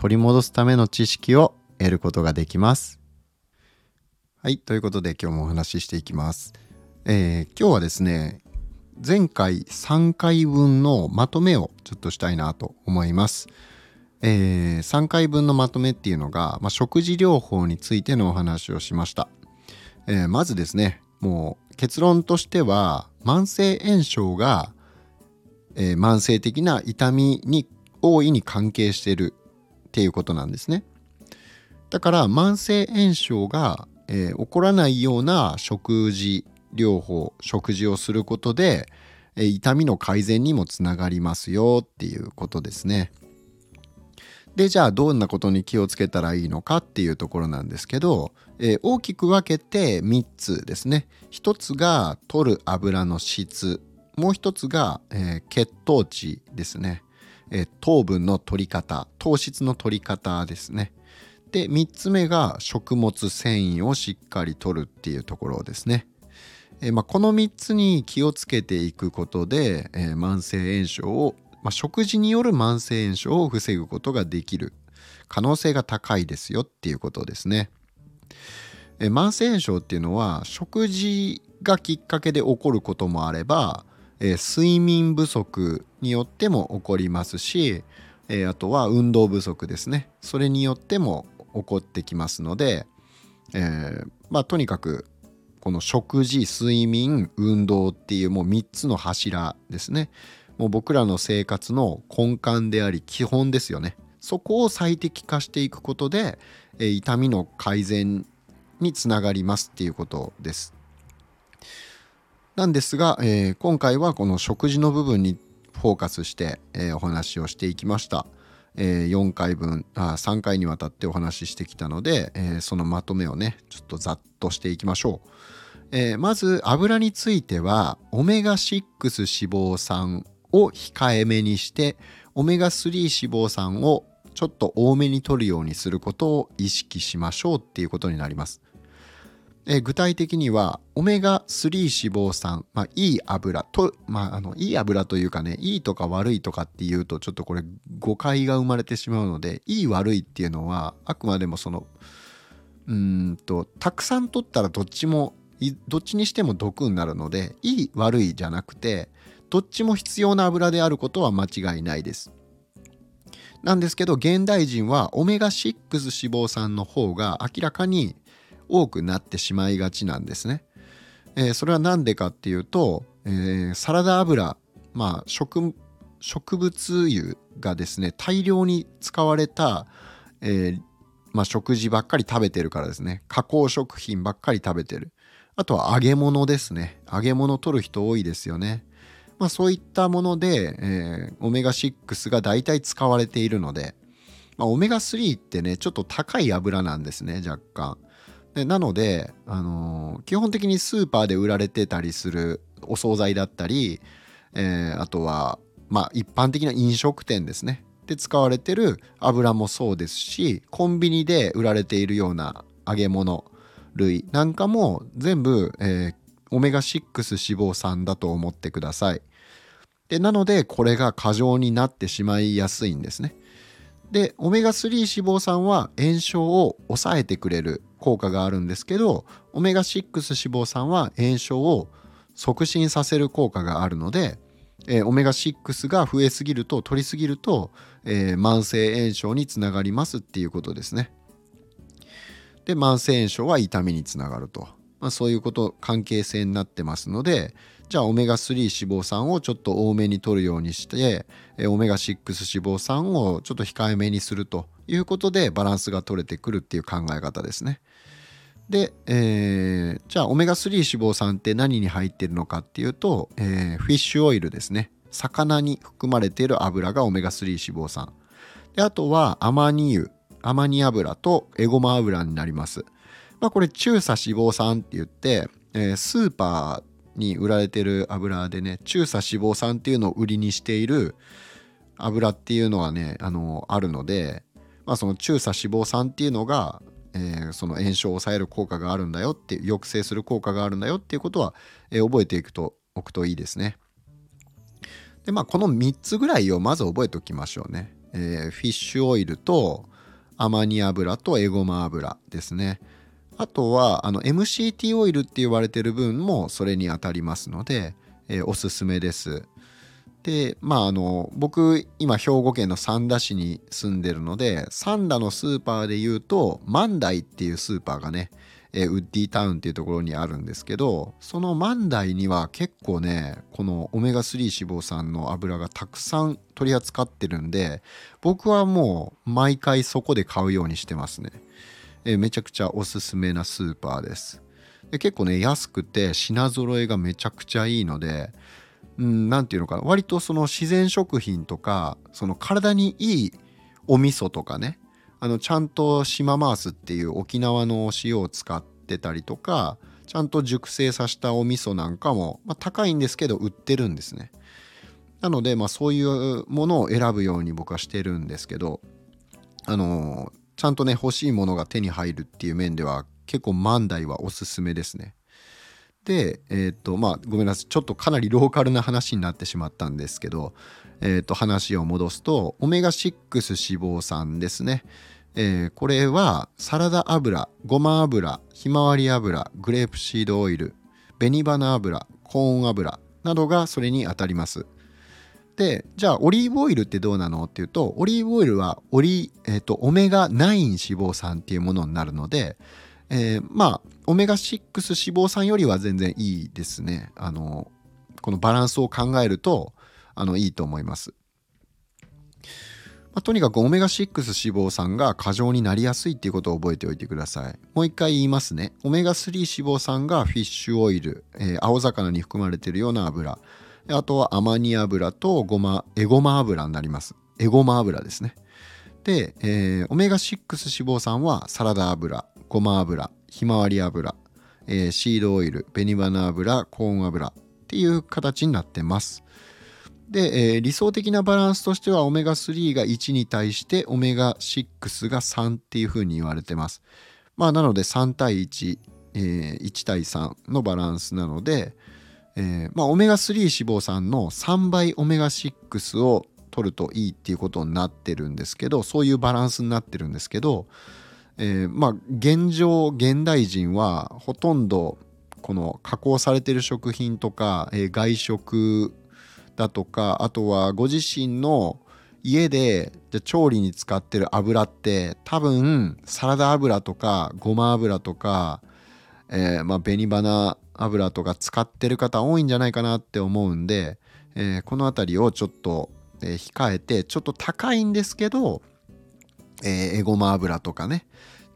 取り戻すための知識を得ることができますはい、ということで今日もお話ししていきます。えー、今日はですね、前回3回分のまとめをちょっとしたいなと思います。えー、3回分のまとめっていうのが、まあ、食事療法についてのお話をしました。えー、まずですね、もう結論としては慢性炎症が、えー、慢性的な痛みに大いに関係しているっていうことなんですね。だから慢性炎症がえー、起こらないような食事療法食事をすることで、えー、痛みの改善にもつながりますよっていうことですね。でじゃあどんなことに気をつけたらいいのかっていうところなんですけど、えー、大きく分けて3つですね。1つが取る油の質もう1つが、えー、血糖値ですね、え、糖分の取り方糖質の取り方ですね。で3つ目が食物繊維をしっかりとるっていうところですね。え、まあ、この3つに気をつけていくことで、え、慢性炎症を、まあ、食事による慢性炎症を防ぐことができる可能性が高いですよっていうことですね。え、慢性炎症っていうのは食事がきっかけで起こることもあれば、え睡眠不足によっても起こりますし、えあとは運動不足ですね。それによっても起こってきますので、えー、まあとにかくこの食事睡眠運動っていうもう3つの柱ですね。もう僕らの生活の根幹であり基本ですよね。そこを最適化していくことで、えー、痛みの改善につながりますっていうことです。なんですが、えー、今回はこの食事の部分にフォーカスして、えー、お話をしていきました。えー、4回分あ3回にわたってお話ししてきたので、えー、そのまとめをねちょっとざっとしていきましょう、えー、まず油についてはオメガ6脂肪酸を控えめにしてオメガ3脂肪酸をちょっと多めに摂るようにすることを意識しましょうっていうことになりますえ具体的にはオメガ3脂肪酸、まあ、いい油と、まあ、あのいい油というかねいいとか悪いとかっていうとちょっとこれ誤解が生まれてしまうのでいい悪いっていうのはあくまでもそのうんとたくさん取ったらどっちもどっちにしても毒になるのでいい悪いじゃなくてどっちも必要な油であることは間違いないです。なんですけど現代人はオメガ6脂肪酸の方が明らかに多くなってしまいがちなんですね。えー、それは何でかっていうと、えー、サラダ油、まあ植、植物油がですね大量に使われた、えー、まあ、食事ばっかり食べてるからですね。加工食品ばっかり食べてる。あとは揚げ物ですね。揚げ物取る人多いですよね。まあ、そういったもので、え、オメガ6が大体使われているので、まあ、オメガ3ってねちょっと高い油なんですね若干。でなので、あのー、基本的にスーパーで売られてたりするお惣菜だったり、えー、あとは、まあ、一般的な飲食店ですねで使われてる油もそうですしコンビニで売られているような揚げ物類なんかも全部、えー、オメガ6脂肪酸だと思ってください。でなのでこれが過剰になってしまいやすいんですね。でオメガ3脂肪酸は炎症を抑えてくれる効果があるんですけどオメガ6脂肪酸は炎症を促進させる効果があるので、えー、オメガ6が増えすぎると取りすぎると、えー、慢性炎症につながりますっていうことですね。で慢性炎症は痛みにつながると、まあ、そういうこと関係性になってますのでじゃあオメガ3脂肪酸をちょっと多めに取るようにしてえオメガ6脂肪酸をちょっと控えめにするということでバランスが取れてくるっていう考え方ですね。で、えー、じゃあオメガ3脂肪酸って何に入ってるのかっていうと、えー、フィッシュオイルですね。魚に含まれている油がオメガ3脂肪酸。であとはアマニ油アマニ油とエゴマ油になりますまあこれ中鎖脂肪酸って言って、えー、スーパーに売られてる油でね中鎖脂肪酸っていうのを売りにしている油っていうのがねあのあるので、まあ、その中鎖脂肪酸っていうのが、えー、その炎症を抑える効果があるんだよって抑制する効果があるんだよっていうことは、えー、覚えていくとおくといいですね。でまあこの3つぐらいをまず覚えておきましょうね。えー、フィッシュオイルとアマニ油とエゴマ油ですね。あとはあの MCT オイルって言われてる分もそれに当たりますので、え、おすすめです。でまああの僕今兵庫県の三田市に住んでるので三田のスーパーで言うと万代っていうスーパーがね、え、ウッディタウンっていうところにあるんですけどその万代には結構ねこのオメガ3脂肪酸の油がたくさん取り扱ってるんで僕はもう毎回そこで買うようにしてますね、え、めちゃくちゃおすすめなスーパーです。で結構ね安くて品揃えがめちゃくちゃいいのでうん何て言うのかな。割とその自然食品とかその体にいいお味噌とかね。あのちゃんと島ママースっていう沖縄の塩を使ってたりとかちゃんと熟成させたお味噌なんかも、まあ、高いんですけど売ってるんですね。なので、まあ、そういうものを選ぶように僕はしてるんですけどあのちゃんとね欲しいものが手に入るっていう面では結構万代はおすすめですね。で、えっ、ー、と、まあ、ごめんなさい。ちょっとかなりローカルな話になってしまったんですけど、えっ、ー、と、話を戻すと、オメガ6脂肪酸ですね。えー、これはサラダ油、ごま油、ひまわり油、グレープシードオイル、紅花油、コーン油などがそれにあたります。で、じゃあオリーブオイルってどうなのっていうと、オリーブオイルはオリ、えーと、オメガ9脂肪酸っていうものになるので、えー、まあオメガ6脂肪酸よりは全然いいですね。あのこのバランスを考えるとあのいいと思います、まあ、とにかくオメガ6脂肪酸が過剰になりやすいっていうことを覚えておいてください。もう一回言いますね。オメガ3脂肪酸がフィッシュオイル、えー、青魚に含まれているような油。あとはアマニ油とゴマエゴマ油になります。エゴマ油ですね。で、えー、オメガ6脂肪酸はサラダ油ごま油。ひまわり油、えー、シードオイル紅花油コーン油っていう形になってます。で、えー、理想的なバランスとしてはオメガ3が1に対してオメガ6が3っていうふうに言われてます。まあなので3対1、えー、1対3のバランスなので、えー、まあオメガ3脂肪酸の3倍オメガ6を取るといいっていうことになってるんですけどそういうバランスになってるんですけどえー、まあ現状現代人はほとんどこの加工されてる食品とか、えー、外食だとかあとはご自身の家でじゃ調理に使ってる油って多分サラダ油とかごま油とか、えー、まあ紅花油とか使ってる方多いんじゃないかなって思うんで、えー、この辺りをちょっと、えー、控えてちょっと高いんですけどえー、エゴマ油とかね。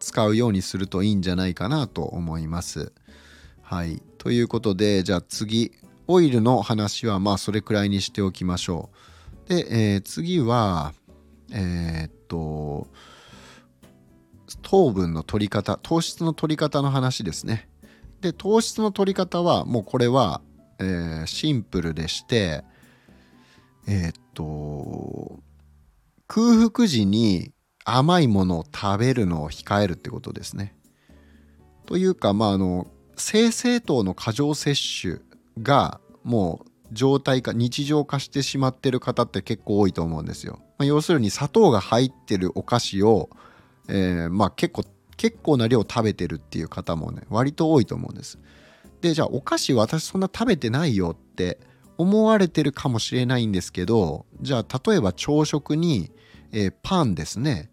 使うようにするといいんじゃないかなと思います。はい。ということでじゃあ次オイルの話はまあそれくらいにしておきましょう。で、えー、次はえー、っと糖分の取り方糖質の取り方の話ですね。で糖質の取り方はもうこれは、えー、シンプルでしてえ、っと空腹時に甘いものを食べるのを控えるってことですね。というかまああの生成糖の過剰摂取がもう状態化日常化してしまってる方って結構多いと思うんですよ。まあ、要するに砂糖が入ってるお菓子を、えー、まあ結構結構な量食べてるっていう方もね割と多いと思うんです。でじゃあお菓子私そんな食べてないよって思われてるかもしれないんですけどじゃあ例えば朝食に、えー、パンですね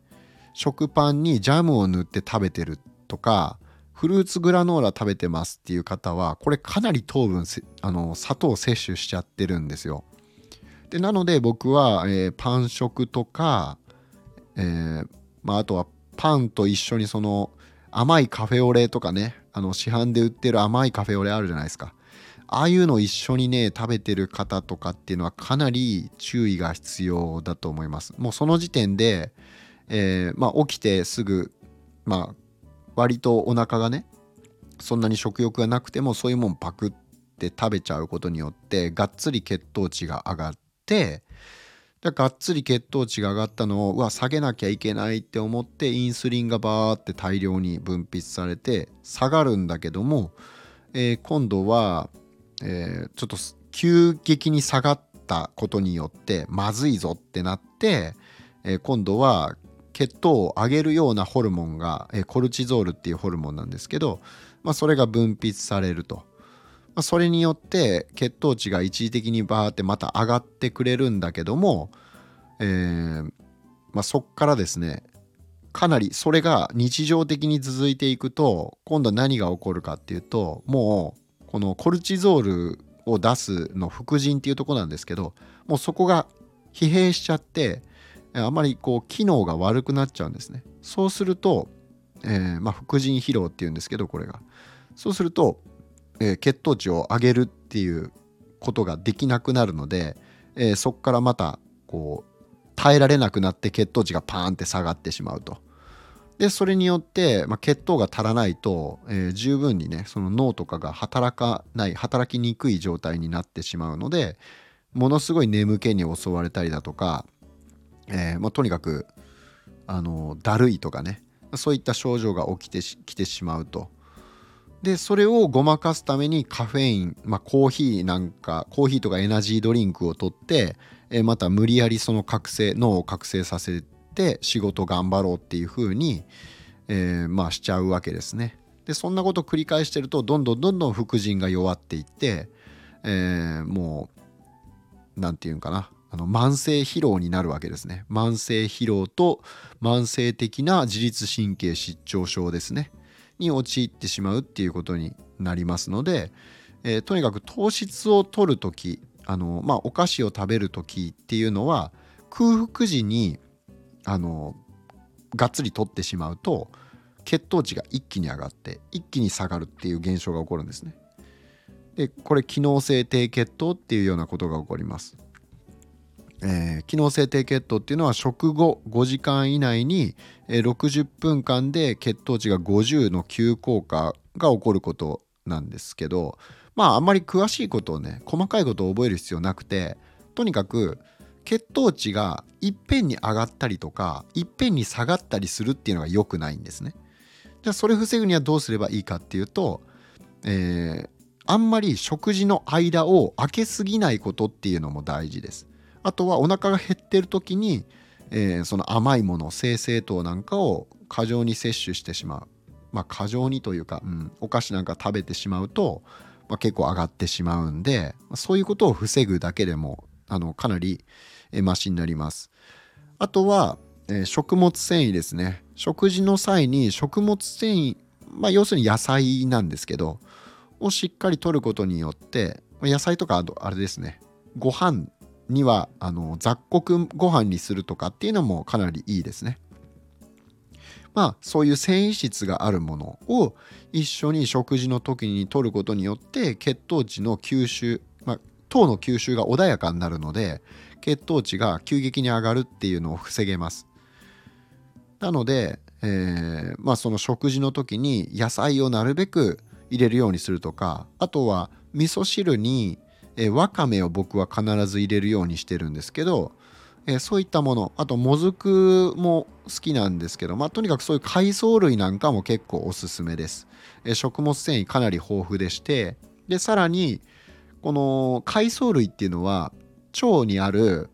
食パンにジャムを塗って食べてるとかフルーツグラノーラ食べてますっていう方はこれかなり糖分あの砂糖摂取しちゃってるんですよ。でなので僕は、えー、パン食とか、えー、まあ、あとはパンと一緒にその甘いカフェオレとかねあの市販で売ってる甘いカフェオレあるじゃないですか。ああいうの一緒にね食べてる方とかっていうのはかなり注意が必要だと思いますもうその時点で、えー、まあ、起きてすぐまあ割とお腹がねそんなに食欲がなくてもそういうもんパクって食べちゃうことによってがっつり血糖値が上がってでがっつり血糖値が上がったのをうわ下げなきゃいけないって思ってインスリンがバーって大量に分泌されて下がるんだけども、えー、今度は、えー、ちょっと急激に下がったことによってまずいぞってなって、えー、今度は血糖を上げるようなホルモンが、えコルチゾールっていうホルモンなんですけど、まあ、それが分泌されると。まあ、それによって血糖値が一時的にバーってまた上がってくれるんだけども、えーまあ、そっからですねかなりそれが日常的に続いていくと今度は何が起こるかっていうともうこのコルチゾールを出すの副腎っていうとこなんですけどもうそこが疲弊しちゃってあまりこう機能が悪くなっちゃうんですねそうすると、えー、まあ、副腎疲労っていうんですけどこれがそうすると、えー、血糖値を上げるっていうことができなくなるので、えー、そこからまたこう耐えられなくなって血糖値がパーンって下がってしまうと。でそれによって、まあ、血糖が足らないと、えー、十分にねその脳とかが働かない働きにくい状態になってしまうのでものすごい眠気に襲われたりだとか、えーまあ、とにかくあのだるいとかねそういった症状が起きてきてしまうと。でそれをごまかすためにカフェイン、まあ、コーヒーなんかコーヒーとかエナジードリンクを取って、えまた無理やりその覚醒脳を覚醒させて仕事頑張ろうっていう風に、えー、まあしちゃうわけですね。でそんなことを繰り返してるとどんどんどんどん副腎が弱っていって、えー、もう何て言うんかなあの慢性疲労になるわけですね。慢性疲労と慢性的な自律神経失調症ですね。に陥ってしまうっていうことになりますので、えー、とにかく糖質を取る時あの、まあ、お菓子を食べる時っていうのは空腹時にあのがっつり取ってしまうと血糖値が一気に上がって一気に下がるっていう現象が起こるんですね。でこれ機能性低血糖っていうようなことが起こります。えー、機能性低血糖っていうのは食後5時間以内に、えー、60分間で血糖値が50の急降下が起こることなんですけどまああんまり詳しいことをね細かいことを覚える必要なくてとにかく血糖値がいっぺんに上がったりとかいっぺんに下がったりするっていうのが良くないんですね。じゃあそれ防ぐにはどうすればいいかっていうと、えー、あんまり食事の間を空けすぎないことっていうのも大事です。あとはお腹が減ってる時に、えー、その甘いもの精製糖なんかを過剰に摂取してしまう。まあ過剰にというか、うん、お菓子なんか食べてしまうと、まあ、結構上がってしまうんでそういうことを防ぐだけでもあのかなりマシになります。あとは、えー、食物繊維ですね。食事の際に食物繊維、まあ、要するに野菜なんですけどをしっかりとることによって野菜とかあれですねご飯にはあの雑穀ご飯にするとかっていうのもかなりいいですね。まあそういう繊維質があるものを一緒に食事の時に摂ることによって血糖値の吸収、まあ、糖の吸収が穏やかになるので血糖値が急激に上がるっていうのを防げます。なので、えー、まあその食事の時に野菜をなるべく入れるようにするとかあとは味噌汁に、えー、わかめを僕は必ず入れるようにしてるんですけどえー、そういったものあともずくも好きなんですけど、まあ、とにかくそういう海藻類なんかも結構おすすめです、えー、食物繊維かなり豊富でしてでさらにこの海藻類っていうのは腸にある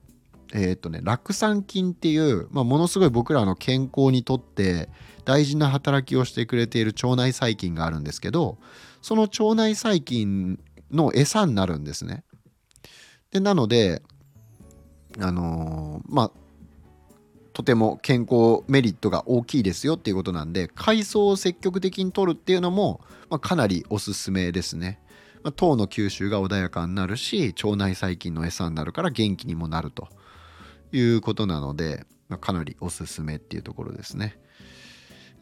えー、っとね酪酸菌っていう、まあ、ものすごい僕らの健康にとって大事な働きをしてくれている腸内細菌があるんですけどその腸内細菌の餌になるんですね。でなのであのー、まあとても健康メリットが大きいですよっていうことなんで海藻を積極的に取るっていうのも、まあ、かなりおすすめですね。まあ、糖の吸収が穏やかになるし腸内細菌の餌になるから元気にもなるということなので、まあ、かなりおすすめっていうところですね。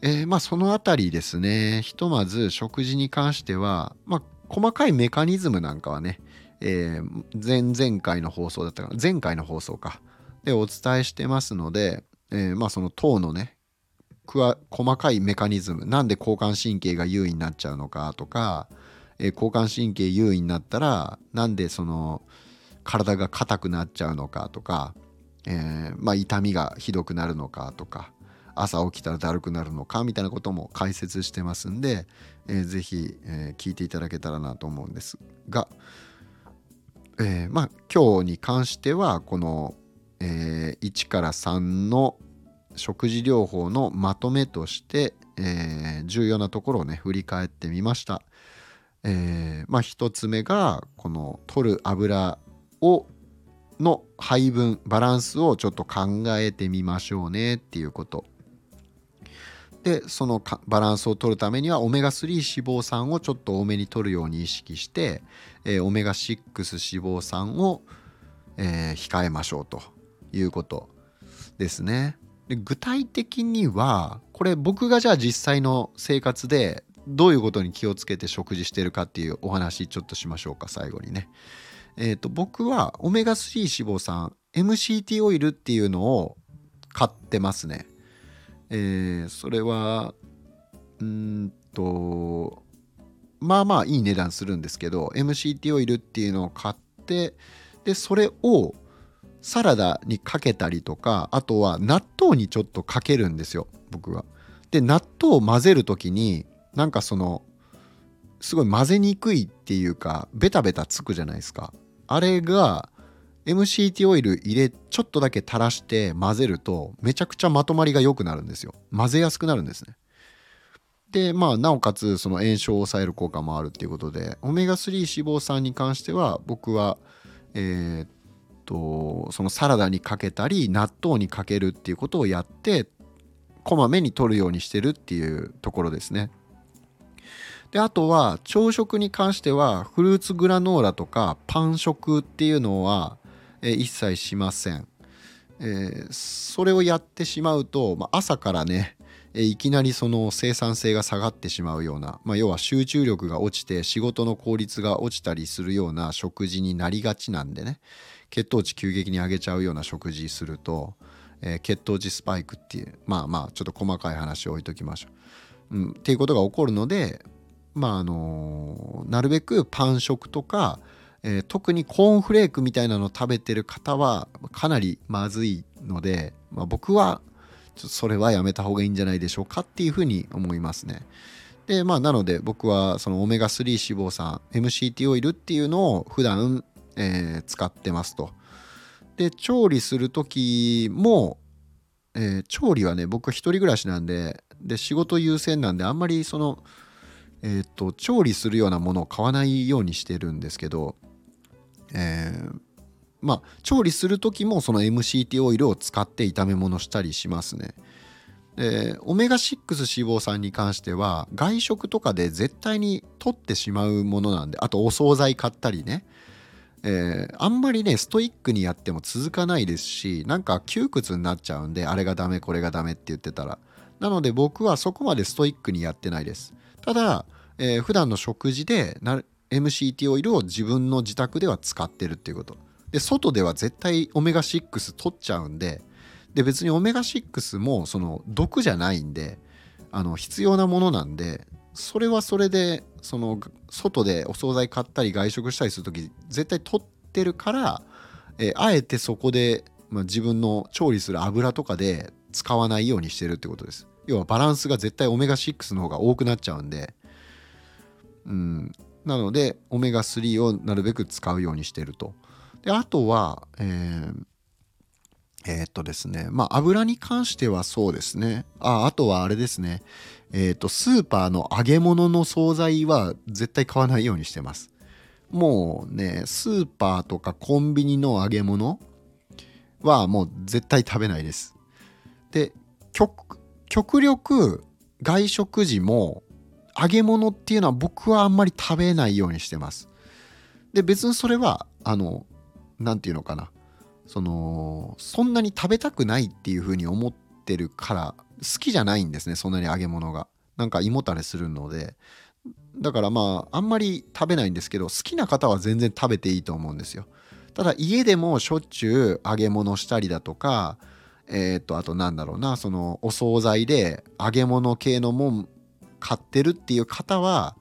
えー、まあその辺りですねひとまず食事に関しては、まあ、細かいメカニズムなんかはね、えー、前々回の放送だったかな。前回の放送か。でお伝えしてますので、えー、まあその糖のね細かいメカニズム。なんで交感神経が優位になっちゃうのかとか、えー、交感神経優位になったらなんでその体が硬くなっちゃうのかとか、えー、まあ痛みがひどくなるのかとか朝起きたらだるくなるのかみたいなことも解説してますんで、えー、ぜひ、えー、聞いていただけたらなと思うんですが、えー、まあ今日に関してはこの、えー、1から3の食事療法のまとめとして、えー、重要なところをね振り返ってみました。えー、まあ1つ目がこの取る油をの配分バランスをちょっと考えてみましょうねっていうことでそのバランスを取るためにはオメガ3脂肪酸をちょっと多めに取るように意識して、えー、オメガ6脂肪酸を、えー、控えましょうということですね。で具体的にはこれ僕がじゃあ実際の生活でどういうことに気をつけて食事してるかっていうお話ちょっとしましょうか最後にね。え、ー、と僕はオメガ3脂肪酸 MCT オイルっていうのを買ってますね。えー、それはうんとまあまあいい値段するんですけど MCT オイルっていうのを買ってでそれをサラダにかけたりとかあとは納豆にちょっとかけるんですよ僕は。で納豆を混ぜる時になんかそのすごい混ぜにくいっていうかベタベタつくじゃないですか。あれが MCT オイル入れちょっとだけ垂らして混ぜるとめちゃくちゃまとまりが良くなるんですよ。混ぜやすくなるんですね。でまあなおかつその炎症を抑える効果もあるっていうことでオメガ3脂肪酸に関しては僕はえー、っとそのサラダにかけたり納豆にかけるっていうことをやってこまめに取るようにしてるっていうところですね。であとは朝食に関してはフルーツグラノーラとかパン食っていうのはえ一切しません。えー、それをやってしまうと、まあ、朝からね、えいきなりその生産性が下がってしまうような、まあ、要は集中力が落ちて仕事の効率が落ちたりするような食事になりがちなんでね血糖値急激に上げちゃうような食事すると、えー、血糖値スパイクっていうまあまあちょっと細かい話を置いときましょう。うん、っていうことが起こるのでまああのー、なるべくパン食とかえー、特にコーンフレークみたいなのを食べてる方はかなりまずいので、まあ、僕はちょっとそれはやめた方がいいんじゃないでしょうかっていうふうに思いますね。でまあなので僕はそのオメガ3脂肪酸 MCT オイルっていうのを普段、えー、使ってますと。で調理する時も、えー、調理はね僕は一人暮らしなんでで仕事優先なんであんまりそのえーと調理するようなものを買わないようにしてるんですけどえー、まあ調理する時もその MCT オイルを使って炒め物したりしますね。でオメガ6脂肪酸に関しては外食とかで絶対に取ってしまうものなんであとお惣菜買ったりね、えー、あんまりねストイックにやっても続かないですしなんか窮屈になっちゃうんであれがダメこれがダメって言ってたら。なので僕はそこまでストイックにやってないです。ただ、えー、普段の食事で MCT オイルを自分の自宅では使ってるっていうこと。で外では絶対オメガ6取っちゃうんでで別にオメガ6もその毒じゃないんであの必要なものなんでそれはそれでその外でお惣菜買ったり外食したりする時絶対取ってるから、えあえてそこで、まあ、自分の調理する油とかで使わないようにしてるってことです。要はバランスが絶対オメガ6の方が多くなっちゃうんで。うん。なのでオメガ3をなるべく使うようにしてると。であとは、えー、えー、っとですねまあ油に関してはそうですね。ああとはあれですね。えー、っとスーパーの揚げ物の惣菜は絶対買わないようにしてます。もうねスーパーとかコンビニの揚げ物はもう絶対食べないです。で極力外食時も揚げ物っていうのは僕はあんまり食べないようにしてます。で別にそれはあの何て言うのかなそのそんなに食べたくないっていうふうに思ってるから好きじゃないんですねそんなに揚げ物が。なんか胃もたれするのでだからまああんまり食べないんですけど好きな方は全然食べていいと思うんですよただ家でもしょっちゅう揚げ物したりだとかえっ、とあとなんだろうなそのお惣菜で揚げ物系のもん買ってるっていう方は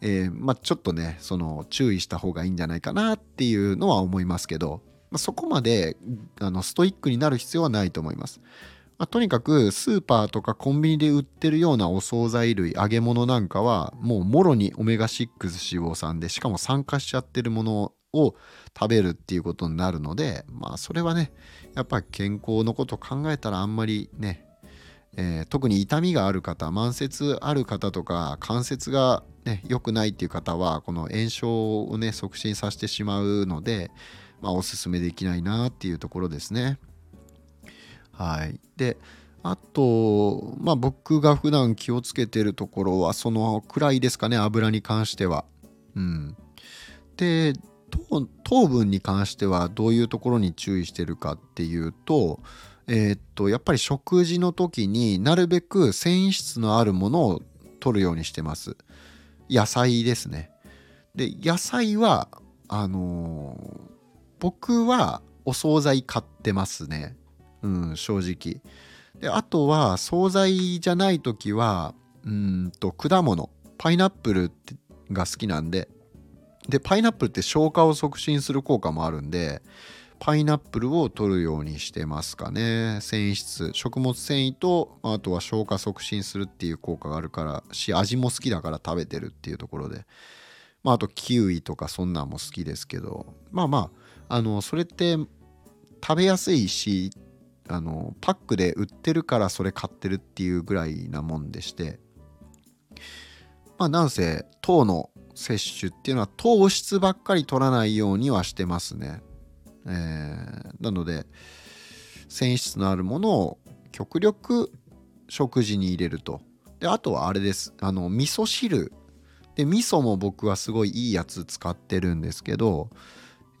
えー、まあ、ちょっとねその注意した方がいいんじゃないかなっていうのは思いますけど、まあ、そこまであのストイックになる必要はないと思います。まあ、とにかくスーパーとかコンビニで売ってるようなお惣菜類揚げ物なんかはもうもろにオメガ6脂肪酸でしかも酸化しちゃってるものを食べるっていうことになるのでまあそれはねやっぱり健康のこと考えたらあんまりね、えー、特に痛みがある方慢性ある方とか関節がね良くないっていう方はこの炎症をね促進させてしまうのでまあおすすめできないなっていうところですね。はい、であとまあ僕が普段気をつけてるところはそのくらいですかね油に関しては。うん、で糖分に関してはどういうところに注意してるかっていうとえー、っとやっぱり食事の時になるべく繊維質のあるものを取るようにしてます。野菜ですね。で野菜はあのー、僕はお惣菜買ってますね。うん、正直。で、あとは、惣菜じゃない時は、うんと、果物、パイナップルが好きなんで、で、パイナップルって消化を促進する効果もあるんで、パイナップルを取るようにしてますかね。繊維質、食物繊維と、あとは消化促進するっていう効果があるからし、味も好きだから食べてるっていうところで。まあ、あとキウイとかそんなんも好きですけど、まあまあ、あの、それって食べやすいし、あのパックで売ってるからそれ買ってるっていうぐらいなもんでしてまあなんせ糖の摂取っていうのは糖質ばっかり取らないようにはしてますね。えー、なので繊維質のあるものを極力食事に入れると。であとはあれです。あの味噌汁。で味噌も僕はすごいいいやつ使ってるんですけど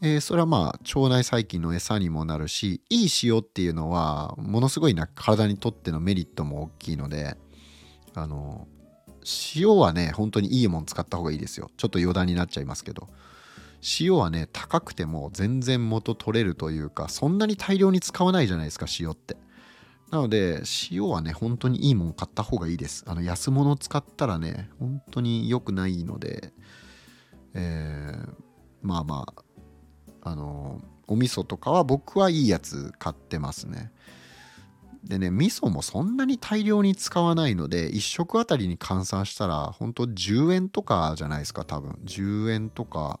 えー、それはまあ腸内細菌の餌にもなるしいい塩っていうのはものすごいな体にとってのメリットも大きいのであの塩はね本当にいいもん使った方がいいですよ。ちょっと余談になっちゃいますけど。塩はね高くても全然元取れるというかそんなに大量に使わないじゃないですか塩って。なので塩はね本当にいいもん買った方がいいです。あの安物使ったらね本当に良くないのでえー、まあまああのお味噌とかは僕はいいやつ買ってますね。でね味噌もそんなに大量に使わないので1食あたりに換算したら本当10円とかじゃないですか多分。10円とか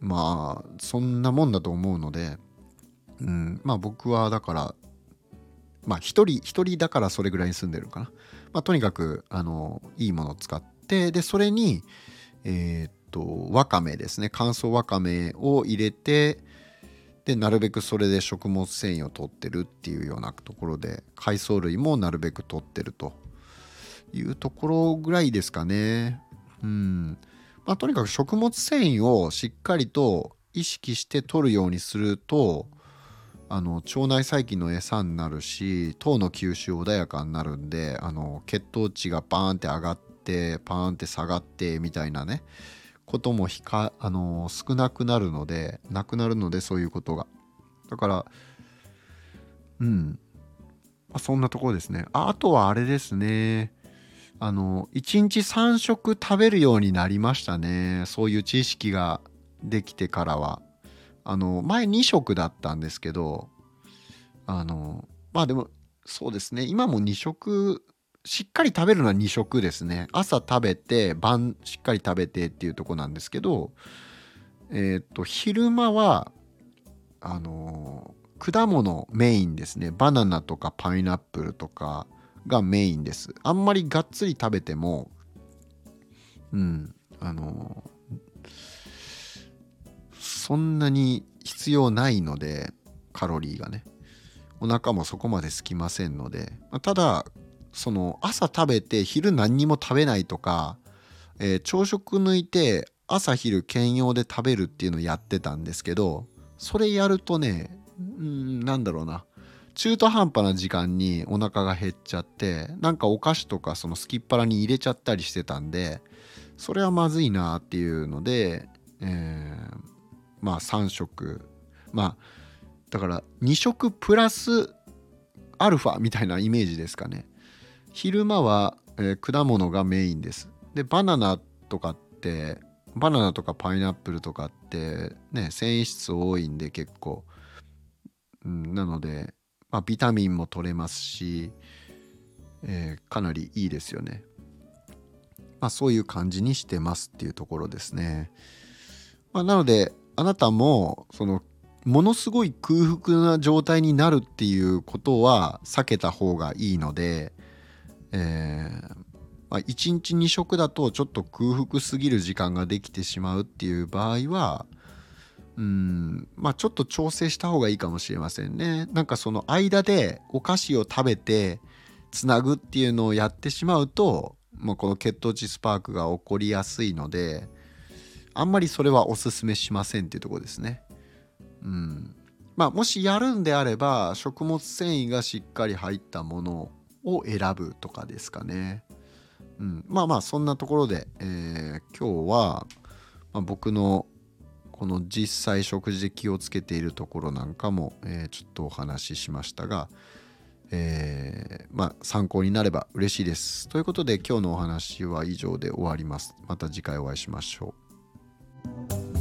まあそんなもんだと思うのでうんまあ僕はだからまあ一人一人だからそれぐらいに住んでるかな。まあとにかくあのいいものを使ってでそれにえー、っとわかめですね。乾燥わかめを入れてでなるべくそれで食物繊維を取ってるっていうようなところで海藻類もなるべく取ってるというところぐらいですかね。うん。まあ、とにかく食物繊維をしっかりと意識して取るようにするとあの腸内細菌の餌になるし糖の吸収穏やかになるんであの血糖値がバーンって上がってパーンって下がってみたいなねこともひか、あの、少なくなるのでなくなるのでそういうことが。だからうん。まあ、そんなところですね。ああとはあれですね。あの1日3食食べるようになりましたね。そういう知識ができてからは。あの前2食だったんですけどあのまあでもそうですね。今も2食しっかり食べるのは2食ですね。朝食べて晩しっかり食べてっていうとこなんですけどえっ、と昼間はあの、果物メインですね。バナナとかパイナップルとかがメインです。あんまりがっつり食べてもうんあの、そんなに必要ないのでカロリーがね。お腹もそこまで空きませんので。ただその朝食べて昼何にも食べないとか、えー、朝食抜いて朝昼兼用で食べるっていうのをやってたんですけどそれやるとねうんなんだろうな。中途半端な時間にお腹が減っちゃってなんかお菓子とかそのすきっ腹に入れちゃったりしてたんでそれはまずいなっていうので、えー、まあ3食。まあだから2食プラスアルファみたいなイメージですかね。昼間は、えー、果物がメインです。でバナナとかってバナナとかパイナップルとかってね繊維質多いんで結構、うん、なので、まあ、ビタミンも取れますし、えー、かなりいいですよね。まあそういう感じにしてますっていうところですね、まあ、なのであなたもそのものすごい空腹な状態になるっていうことは避けた方がいいので、えーまあ、1日2食だとちょっと空腹すぎる時間ができてしまうっていう場合はうんまあちょっと調整した方がいいかもしれませんね。なんかその間でお菓子を食べてつなぐっていうのをやってしまうと、まあ、この血糖値スパークが起こりやすいのであんまりそれはおすすめしませんっていうとこですね。うん。まあもしやるんであれば食物繊維がしっかり入ったものを選ぶとかですかね。うん、まあまあそんなところで、えー、今日は、まあ、僕のこの実際食事で気をつけているところなんかも、えー、ちょっとお話ししましたが、えー、まあ参考になれば嬉しいです。ということで今日のお話は以上で終わります。また次回お会いしましょう。